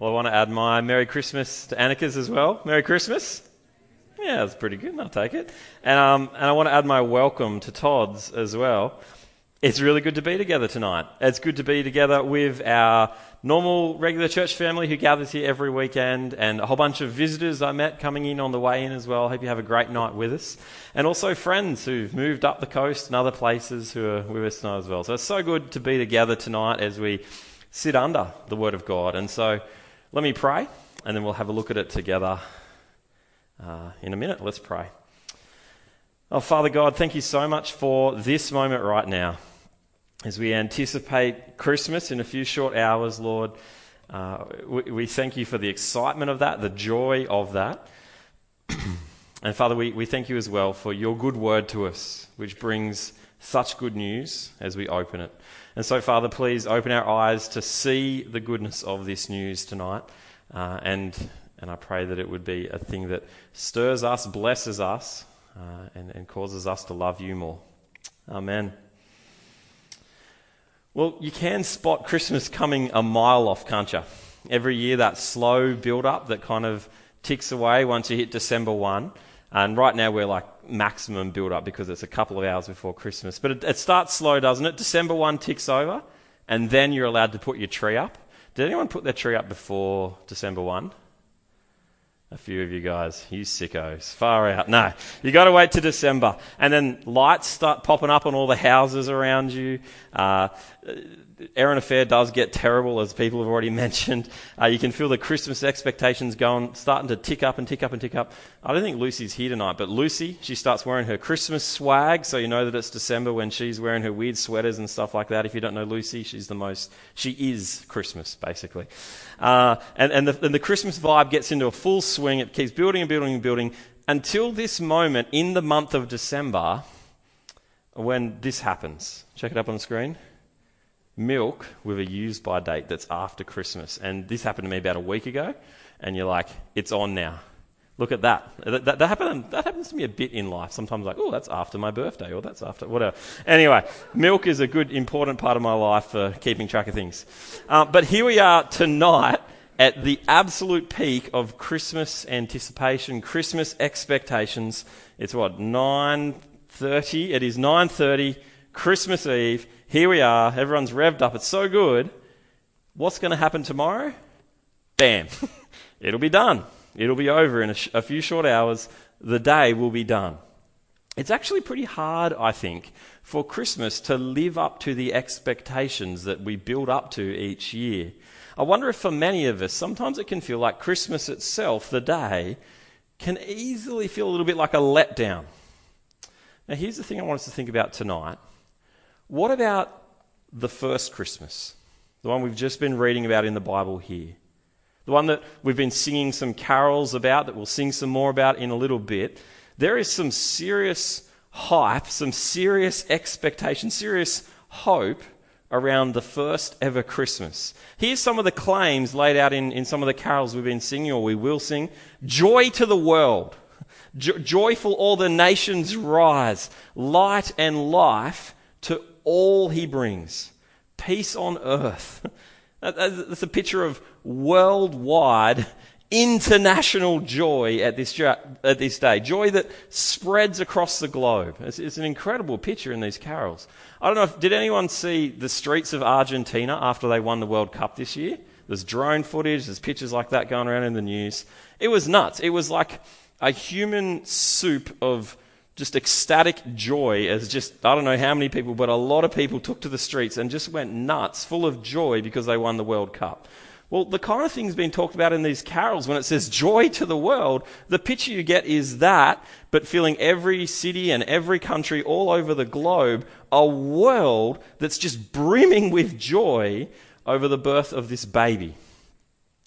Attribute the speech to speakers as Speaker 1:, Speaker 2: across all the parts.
Speaker 1: Well, I want to add my Merry Christmas to Annika's as well. Merry Christmas. Yeah, that's pretty good. I'll take it. And, um, and I want to add my welcome to Todd's as well. It's really good to be together tonight. It's good to be together with our normal, regular church family who gathers here every weekend, and a whole bunch of visitors I met coming in on the way in as well. Hope you have a great night with us. And also friends who've moved up the coast and other places who are with us tonight as well. So it's so good to be together tonight as we sit under the Word of God. And so let me pray, and then we'll have a look at it together uh, in a minute. Let's pray. Oh, Father God, thank you so much for this moment right now. As we anticipate Christmas in a few short hours, Lord, uh, we, we, thank you for the excitement of that, the joy of that. and Father, we, we thank you as well for your good word to us, which brings such good news as we open it. And so, Father, please open our eyes to see the goodness of this news tonight. Uh, and, and I pray that it would be a thing that stirs us, blesses us, uh, and, and causes us to love you more. Amen. Well, you can spot Christmas coming a mile off, can't you? Every year, that slow build up that kind of ticks away once you hit December 1. And right now, we're like maximum build up because it's a couple of hours before Christmas. But it, it, starts slow, doesn't it? December 1 ticks over, and then you're allowed to put your tree up. Did anyone put their tree up before December 1? A few of you guys, you sickos, far out. No, you got to wait to December, and then lights start popping up on all the houses around you. Uh, Erina Fair does get terrible, as people have already mentioned. Uh, you can feel the Christmas expectations going, starting to tick up and tick up and tick up. I don't think Lucy's here tonight, but Lucy, she starts wearing her Christmas swag, so you know that it's December when she's wearing her weird sweaters and stuff like that. If you don't know Lucy, she's the most, she is Christmas, basically. Uh, and, and the, and the Christmas vibe gets into a full swing. It keeps building and building and building until this moment in the month of December when this happens. Check it up on the screen milk with a use by date that's after Christmas. And this happened to me about a week ago, and you're like, it's on now. Look at that. That, that, that, happen, that happens to me a bit in life. Sometimes, like, oh, that's after my birthday, or that's after whatever. Anyway, milk is a good, important part of my life for keeping track of things. Uh, but here we are tonight at the absolute peak of Christmas anticipation, Christmas expectations. It's what 9:30. It is 9:30, Christmas Eve here we are, everyone's revved up, it's so good. What's going to happen tomorrow? Bam, it'll be done. It'll be over in a, sh- a few short hours. The day will be done. It's actually pretty hard, I think, for Christmas to live up to the expectations that we build up to each year. I wonder if for many of us, sometimes it can feel like Christmas itself, the day, can easily feel a little bit like a letdown. Now, here's the thing I want us to think about tonight what about the first Christmas? The one we've just been reading about in the Bible here. The one that we've been singing some carols about, that we'll sing some more about in a little bit. There is some serious hype, some serious expectation, serious hope around the first ever Christmas. Here's some of the claims laid out in, in some of the carols we've been singing or we will sing Joy to the world, jo- joyful all the nations rise, light and life to all he brings. Peace on earth. That's a picture of worldwide, international joy at this, at this day. Joy that spreads across the globe. It's, it's an incredible picture in these carols. I don't know if, did anyone see the streets of Argentina after they won the World Cup this year? There's drone footage, there's pictures like that going around in the news. It was nuts. It was like a human soup of just ecstatic joy as just, I don't know how many people, but a lot of people took to the streets and just went nuts, full of joy because they won the World Cup. Well, the kind of things being talked about in these carols when it says joy to the world, the picture you get is that, but filling every city and every country all over the globe, a world that's just brimming with joy over the birth of this baby.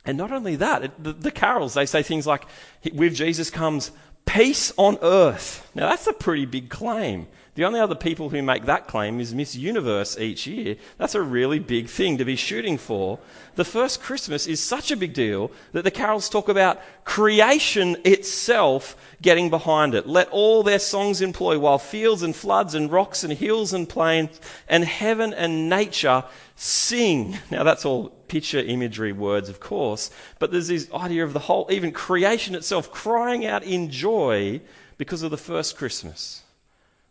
Speaker 1: And not only that, it, the, the carols, they say things like, with Jesus comes peace on earth. Now, that's a pretty big claim. The only other people who make that claim is Miss Universe each year. That's a really big thing to be shooting for. The first Christmas is such a big deal that the carols talk about creation itself getting behind it. Let all their songs employ while fields and floods and rocks and hills and plains and heaven and nature sing. Now that's all picture imagery words, of course, but there's this idea of the whole, even creation itself crying out in joy because of the first Christmas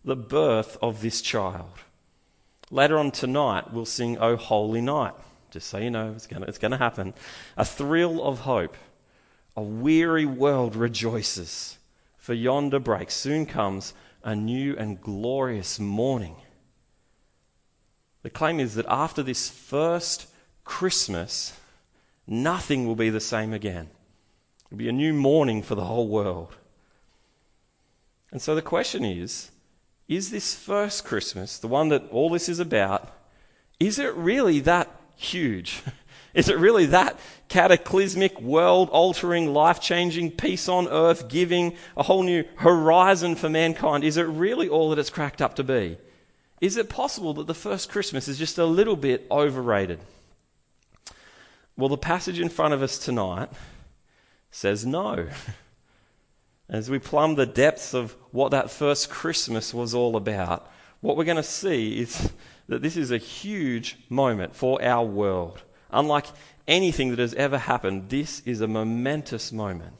Speaker 1: the birth of this child. Later on tonight, we'll sing O Holy Night. Just so you know, it's going it's to happen. A thrill of hope. A weary world rejoices, for yonder breaks. Soon comes a new and glorious morning. The claim is that after this first Christmas, nothing will be the same again. It'll be a new morning for the whole world. And so the question is is this first Christmas, the one that all this is about, is it really that huge? Is it really that cataclysmic, world altering, life changing, peace on earth giving, a whole new horizon for mankind? Is it really all that it's cracked up to be? Is it possible that the first Christmas is just a little bit overrated? Well, the passage in front of us tonight says no. As we plumb the depths of what that first Christmas was all about, what we're going to see is that this is a huge moment for our world. Unlike anything that has ever happened, this is a momentous moment.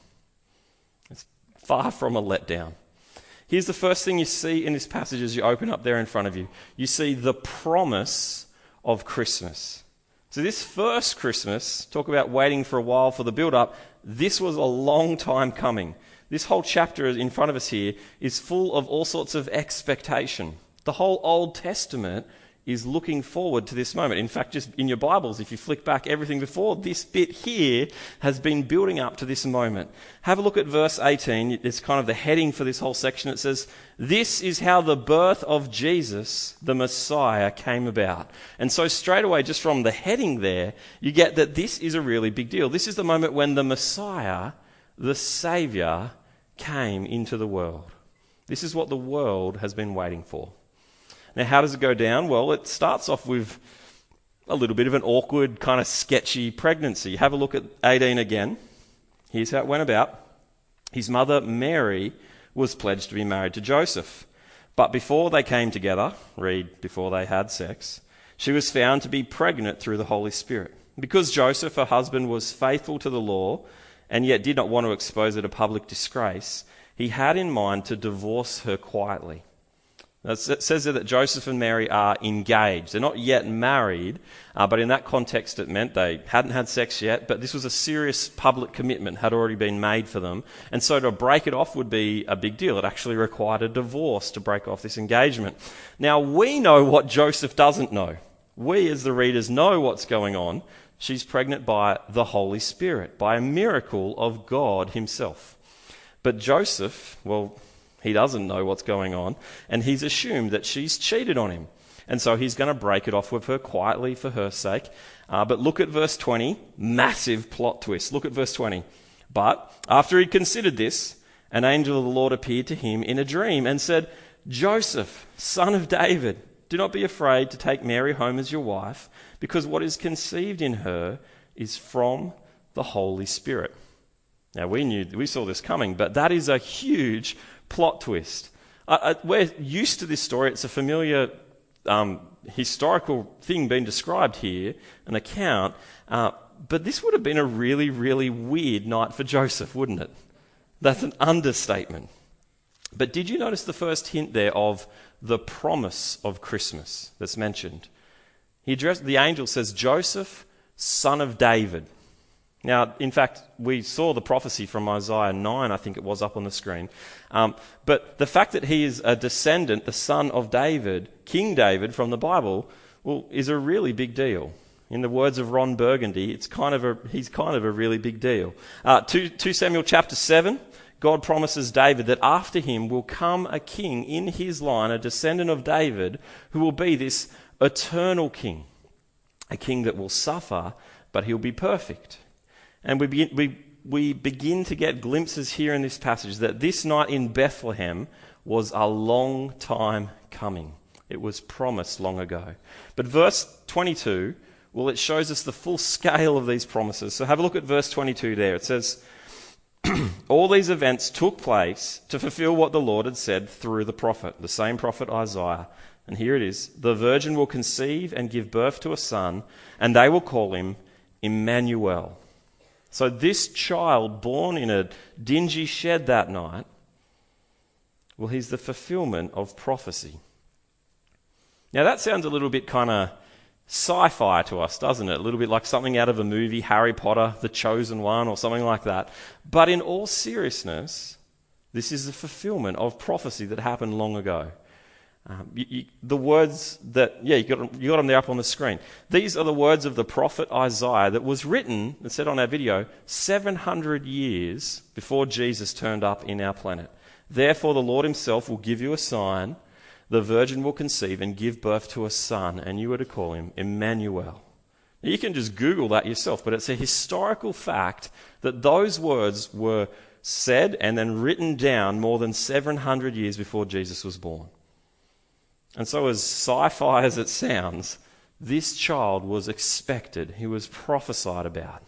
Speaker 1: It's far from a letdown. Here's the first thing you see in this passage as you open up there in front of you you see the promise of Christmas. So, this first Christmas, talk about waiting for a while for the build up, this was a long time coming. This whole chapter in front of us here is full of all sorts of expectation. The whole Old Testament is looking forward to this moment. In fact, just in your Bibles, if you flick back everything before, this bit here has been building up to this moment. Have a look at verse 18. It's kind of the heading for this whole section. It says, This is how the birth of Jesus, the Messiah, came about. And so, straight away, just from the heading there, you get that this is a really big deal. This is the moment when the Messiah, the Savior, came into the world. This is what the world has been waiting for. Now, how does it go down? Well, it starts off with a little bit of an awkward, kind of sketchy pregnancy. Have a look at 18 again. Here's how it went about. His mother, Mary, was pledged to be married to Joseph. But before they came together, read before they had sex, she was found to be pregnant through the Holy Spirit. Because Joseph, her husband, was faithful to the law and yet did not want to expose her to public disgrace, he had in mind to divorce her quietly. It says there that Joseph and Mary are engaged. They're not yet married, uh, but in that context, it meant they hadn't had sex yet, but this was a serious public commitment, had already been made for them. And so to break it off would be a big deal. It actually required a divorce to break off this engagement. Now, we know what Joseph doesn't know. We, as the readers, know what's going on, she's pregnant by the Holy Spirit, by a miracle of God Himself. But Joseph, well, he doesn't know what's going on, and he's assumed that she's cheated on him. And so he's going to break it off with her quietly for her sake. Uh, but look at verse 20. Massive plot twist. Look at verse 20. But after he'd considered this, an angel of the Lord appeared to him in a dream and said, Joseph, son of David, do not be afraid to take Mary home as your wife, because what is conceived in her is from the Holy Spirit. Now, we knew, we saw this coming, but that is a huge plot twist. Uh, we're used to this story. It's a familiar um, historical thing being described here, an account. Uh, but this would have been a really, really weird night for Joseph, wouldn't it? That's an understatement. But did you notice the first hint there of the promise of Christmas that's mentioned? He addressed, the angel says, Joseph, son of David. Now, in fact, we saw the prophecy from Isaiah 9, I think it was up on the screen. Um, but the fact that he is a descendant, the son of David, King David from the Bible, well, is a really big deal. In the words of Ron Burgundy, it's kind of a, he's kind of a really big deal. Uh, 2, 2 Samuel chapter 7, God promises David that after him will come a king in his line, a descendant of David, who will be this eternal king. A king that will suffer, but he'll be perfect. And we, begin, we we begin to get glimpses here in this passage that this night in Bethlehem was a long time coming. It was promised long ago. But verse 22, well, it shows us the full scale of these promises. So have a look at verse 22 there. It says, All these events took place to fulfill what the Lord had said through the prophet, the same prophet Isaiah. And here it is The virgin will conceive and give birth to a son, and they will call him Emmanuel. So, this child born in a dingy shed that night, well, he's the fulfillment of prophecy. Now, that sounds a little bit kind of sci fi to us, doesn't it? A little bit like something out of a movie, Harry Potter, The Chosen One, or something like that. But in all seriousness, this is the fulfillment of prophecy that happened long ago. Um, you, you, the words that, yeah, you got, you got them there up on the screen. These are the words of the prophet Isaiah that was written, and said on our video, 700 years before Jesus turned up in our planet. Therefore, the Lord Himself will give you a sign. The virgin will conceive and give birth to a son, and you are to call him Emmanuel. Now, you can just Google that yourself, but it's a historical fact that those words were said and then written down more than 700 years before Jesus was born. And so, as sci fi as it sounds, this child was expected, he was prophesied about.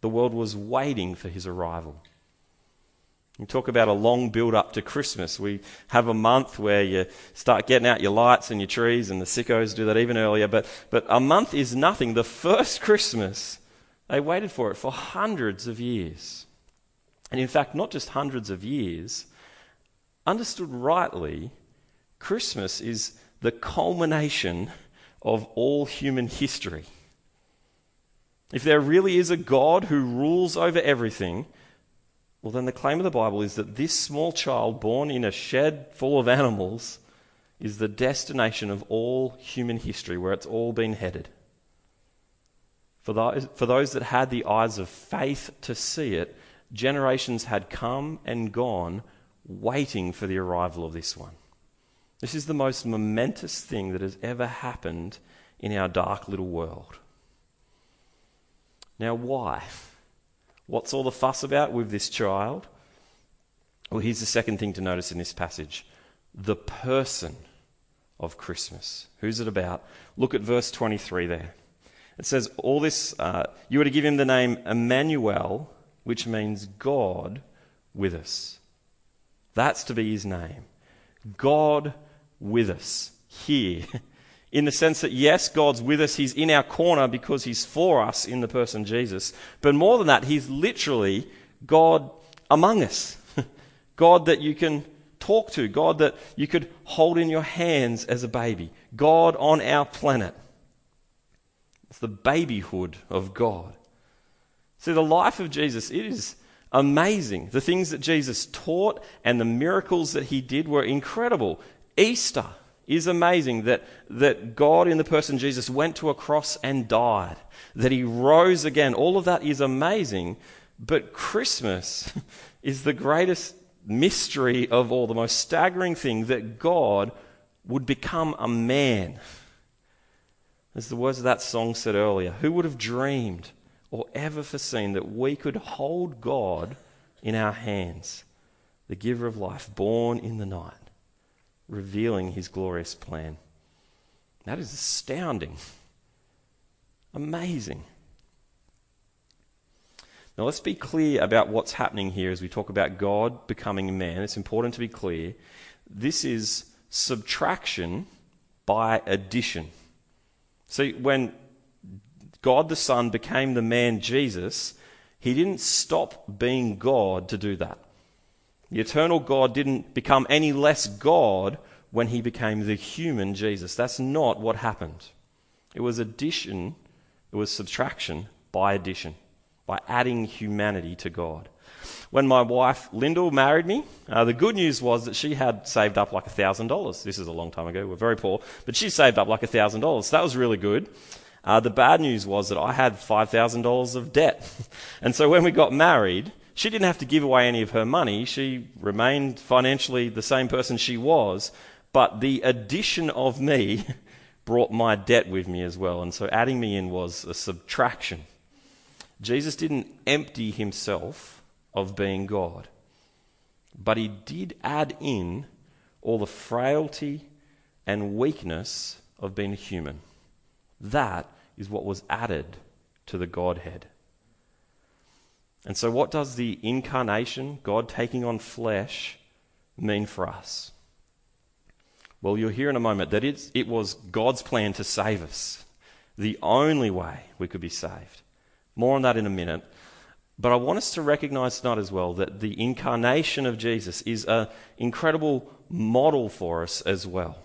Speaker 1: The world was waiting for his arrival. You talk about a long build up to Christmas. We have a month where you start getting out your lights and your trees, and the sickos do that even earlier. But, but a month is nothing. The first Christmas, they waited for it for hundreds of years. And in fact, not just hundreds of years, understood rightly, Christmas is the culmination of all human history. If there really is a God who rules over everything, well, then the claim of the Bible is that this small child born in a shed full of animals is the destination of all human history, where it's all been headed. For those, for those that had the eyes of faith to see it, generations had come and gone waiting for the arrival of this one. This is the most momentous thing that has ever happened in our dark little world. Now, why? What's all the fuss about with this child? Well, here's the second thing to notice in this passage the person of Christmas. Who's it about? Look at verse 23 there. It says, All this, uh, you are to give him the name Emmanuel, which means God with us. That's to be his name. God with us here. In the sense that, yes, God's with us. He's in our corner because He's for us in the person Jesus. But more than that, He's literally God among us. God that you can talk to. God that you could hold in your hands as a baby. God on our planet. It's the babyhood of God. See, the life of Jesus, it is amazing. The things that Jesus taught and the miracles that he did were incredible. Easter is amazing that, that God, in the person Jesus, went to a cross and died, that he rose again. All of that is amazing. But Christmas is the greatest mystery of all, the most staggering thing that God would become a man. As the words of that song said earlier, who would have dreamed or ever foreseen that we could hold God in our hands, the giver of life, born in the night? Revealing his glorious plan. That is astounding. Amazing. Now, let's be clear about what's happening here as we talk about God becoming man. It's important to be clear. This is subtraction by addition. See, when God the Son became the man Jesus, he didn't stop being God to do that. The eternal God didn't become any less God when he became the human Jesus. That's not what happened. It was addition, it was subtraction by addition, by adding humanity to God. When my wife Lyndall married me, uh, the good news was that she had saved up like $1,000. This is a long time ago, we're very poor, but she saved up like $1,000. So that was really good. Uh, the bad news was that I had $5,000 of debt. and so when we got married, she didn't have to give away any of her money. She remained financially the same person she was, but the addition of me brought my debt with me as well. And so adding me in was a subtraction. Jesus didn't empty himself of being God, but he did add in all the frailty and weakness of being human. That is what was added to the Godhead. And so, what does the incarnation, God taking on flesh, mean for us? Well, you'll hear in a moment that it was God's plan to save us, the only way we could be saved. More on that in a minute. But I want us to recognize tonight as well that the incarnation of Jesus is an incredible model for us as well.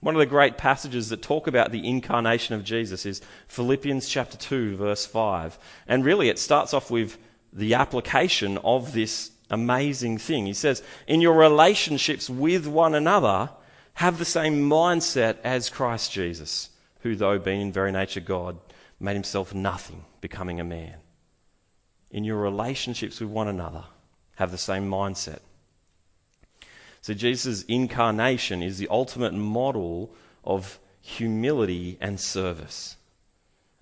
Speaker 1: One of the great passages that talk about the incarnation of Jesus is Philippians chapter 2, verse 5. And really, it starts off with the application of this amazing thing. He says, In your relationships with one another, have the same mindset as Christ Jesus, who, though being in very nature God, made himself nothing, becoming a man. In your relationships with one another, have the same mindset. So, Jesus' incarnation is the ultimate model of humility and service.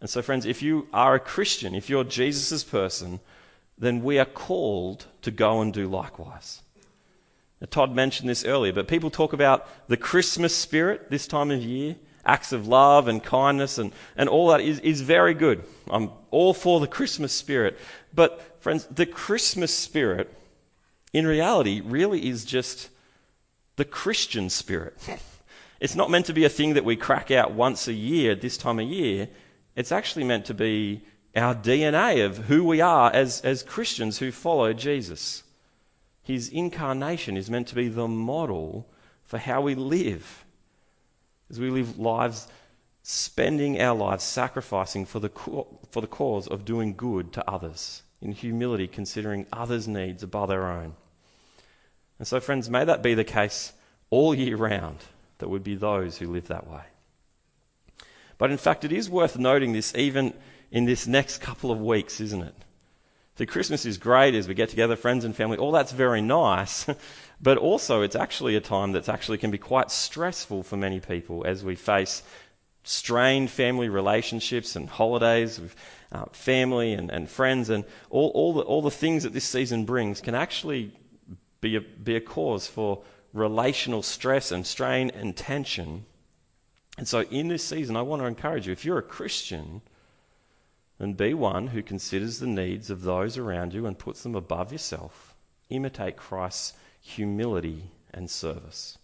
Speaker 1: And so, friends, if you are a Christian, if you're Jesus' person, then we are called to go and do likewise. Now, Todd mentioned this earlier, but people talk about the Christmas spirit this time of year, acts of love and kindness, and, and all that is, is very good. I'm all for the Christmas spirit. But, friends, the Christmas spirit, in reality, really is just the Christian spirit. It's not meant to be a thing that we crack out once a year this time of year. It's actually meant to be our DNA of who we are as, as Christians who follow Jesus. His incarnation is meant to be the model for how we live. As we live lives spending our lives sacrificing for the, for the cause of doing good to others, in humility, considering others' needs above our own. And so, friends, may that be the case all year round, that would be those who live that way. But in fact, it is worth noting this even in this next couple of weeks, isn't it? The Christmas is great as we get together, friends and family, all that's very nice. but also, it's actually a time that actually can be quite stressful for many people as we face strained family relationships and holidays with uh, family and, and friends and all, all, the, all the things that this season brings can actually be a, be a cause for relational stress and strain and tension. And so, in this season, I want to encourage you if you're a Christian, then be one who considers the needs of those around you and puts them above yourself. Imitate Christ's humility and service.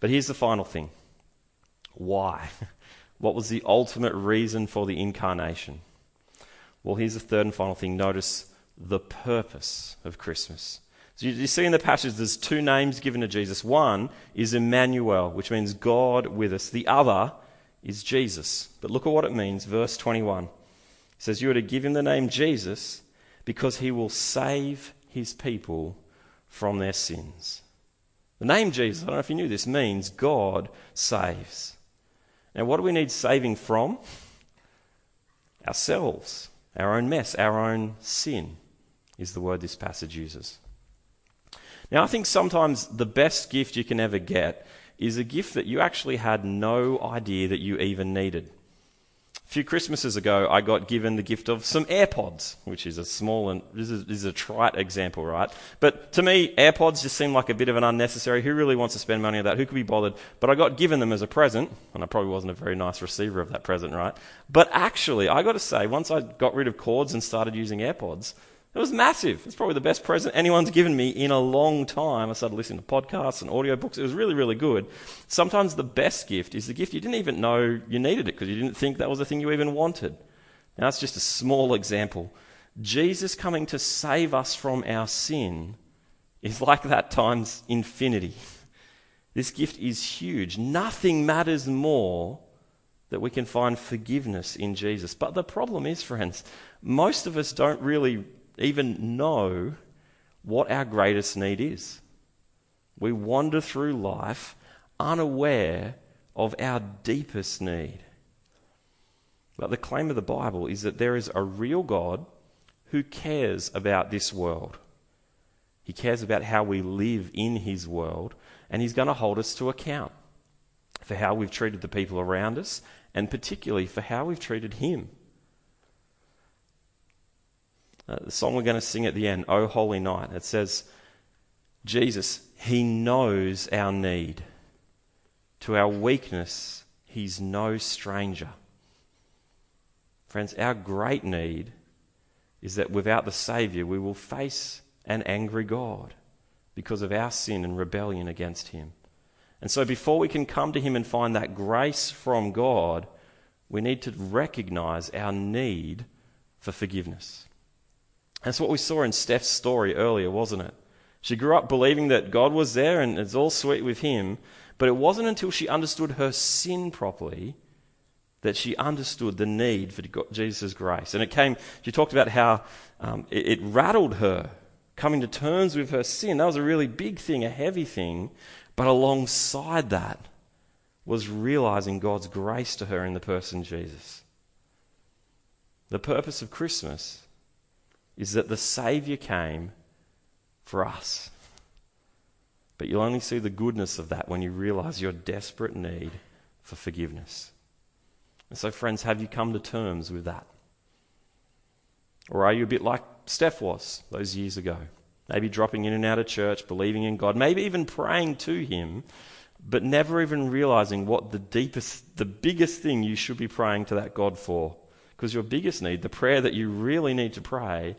Speaker 1: But here's the final thing why? What was the ultimate reason for the incarnation? Well, here's the third and final thing. Notice the purpose of Christmas. So you, see in the passage, there's two names given to Jesus. One is Emmanuel, which means God with us. The other is Jesus. But look at what it means. Verse 21 it says, You are to give him the name Jesus because he will save his people from their sins. The name Jesus, I don't know if you knew this, means God saves. Now, what do we need saving from? Ourselves, our own mess, our own sin, is the word this passage uses. Now, I think sometimes the best gift you can ever get is a gift that you actually had no idea that you even needed. A few Christmases ago, I got given the gift of some AirPods, which is a small and this is, this is, a trite example, right? But to me, AirPods just seem like a bit of an unnecessary. Who really wants to spend money on that? Who could be bothered? But I got given them as a present, and I probably wasn't a very nice receiver of that present, right? But actually, I got to say, once I got rid of cords and started using AirPods, it was massive. It's probably the best present anyone's given me in a long time. I started listening to podcasts and audiobooks. It was really, really good. Sometimes the best gift is the gift you didn't even know you needed it because you didn't think that was the thing you even wanted. Now, that's just a small example. Jesus coming to save us from our sin is like that times infinity. This gift is huge. Nothing matters more that we can find forgiveness in Jesus. But the problem is, friends, most of us don't really even know what our greatest need is. We wander through life unaware of our deepest need. But the claim of the Bible is that there is a real God who cares about this world. He cares about how we live in His world, and He's going to hold us to account for how we've treated the people around us, and particularly for how we've treated Him. Uh, the song we're going to sing at the end, O Holy Night, it says, Jesus, He knows our need. To our weakness, He's no stranger. Friends, our great need is that without the Saviour, we will face an angry God because of our sin and rebellion against Him. And so, before we can come to Him and find that grace from God, we need to recognize our need for forgiveness. That's what we saw in Steph's story earlier, wasn't it? She grew up believing that God was there and it's all sweet with Him, but it wasn't until she understood her sin properly that she understood the need for Jesus' grace. And it came, she talked about how um, it, it rattled her coming to terms with her sin. That was a really big thing, a heavy thing. But alongside that was realizing God's grace to her in the person Jesus. The purpose of Christmas is that the Saviour came for us. But you'll only see the goodness of that when you realize your desperate need for forgiveness. And so, friends, have you come to terms with that? Or are you a bit like Steph was those years ago? Maybe dropping in and out of church, believing in God, maybe even praying to Him, but never even realizing what the deepest, the biggest thing you should be praying to that God for. Because your biggest need, the prayer that you really need to pray,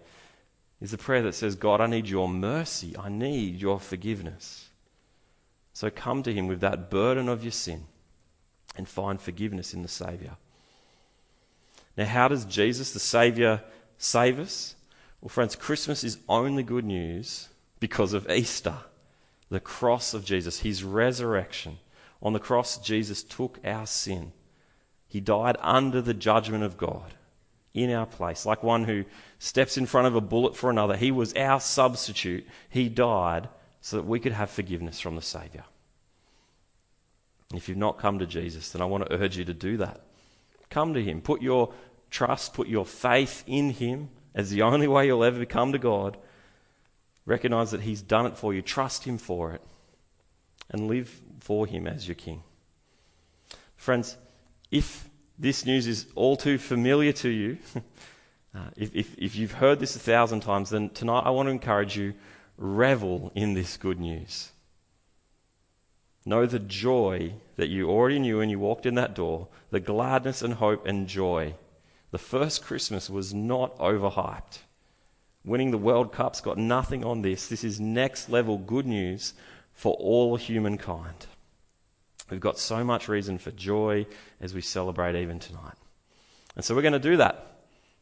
Speaker 1: is the prayer that says, God, I need your mercy. I need your forgiveness. So come to Him with that burden of your sin and find forgiveness in the Saviour. Now, how does Jesus, the Saviour, save us? Well, friends, Christmas is only good news because of Easter, the cross of Jesus, his resurrection. On the cross, Jesus took our sin. He died under the judgment of God in our place, like one who steps in front of a bullet for another. He was our substitute. He died so that we could have forgiveness from the Saviour. If you've not come to Jesus, then I want to urge you to do that. Come to Him. Put your trust, put your faith in Him as the only way you'll ever come to God. Recognize that He's done it for you. Trust Him for it. And live for Him as your King. Friends, if this news is all too familiar to you, uh, if, if, if you've heard this a thousand times, then tonight I want to encourage you revel in this good news. Know the joy that you already knew when you walked in that door, the gladness and hope and joy. The first Christmas was not overhyped. Winning the World Cup's got nothing on this. This is next level good news for all humankind. We've got so much reason for joy as we celebrate even tonight. And so we're going to do that.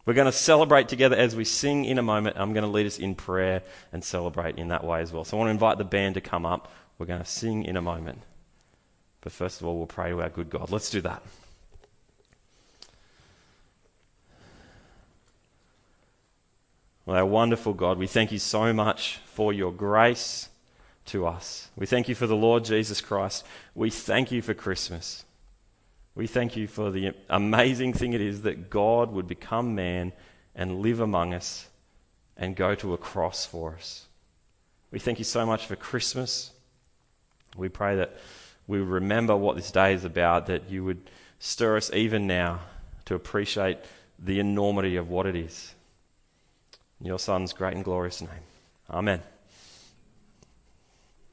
Speaker 1: We're going to celebrate together as we sing in a moment. I'm going to lead us in prayer and celebrate in that way as well. So I want to invite the band to come up. We're going to sing in a moment. But first of all, we'll pray to our good God. Let's do that. Well, our wonderful God, we thank you so much for your grace to us. We thank you for the Lord Jesus Christ. We thank you for Christmas. We thank you for the amazing thing it is that God would become man and live among us and go to a cross for us. We thank you so much for Christmas. We pray that we remember what this day is about, that you would stir us even now to appreciate the enormity of what it is. In your Son's great and glorious name. Amen.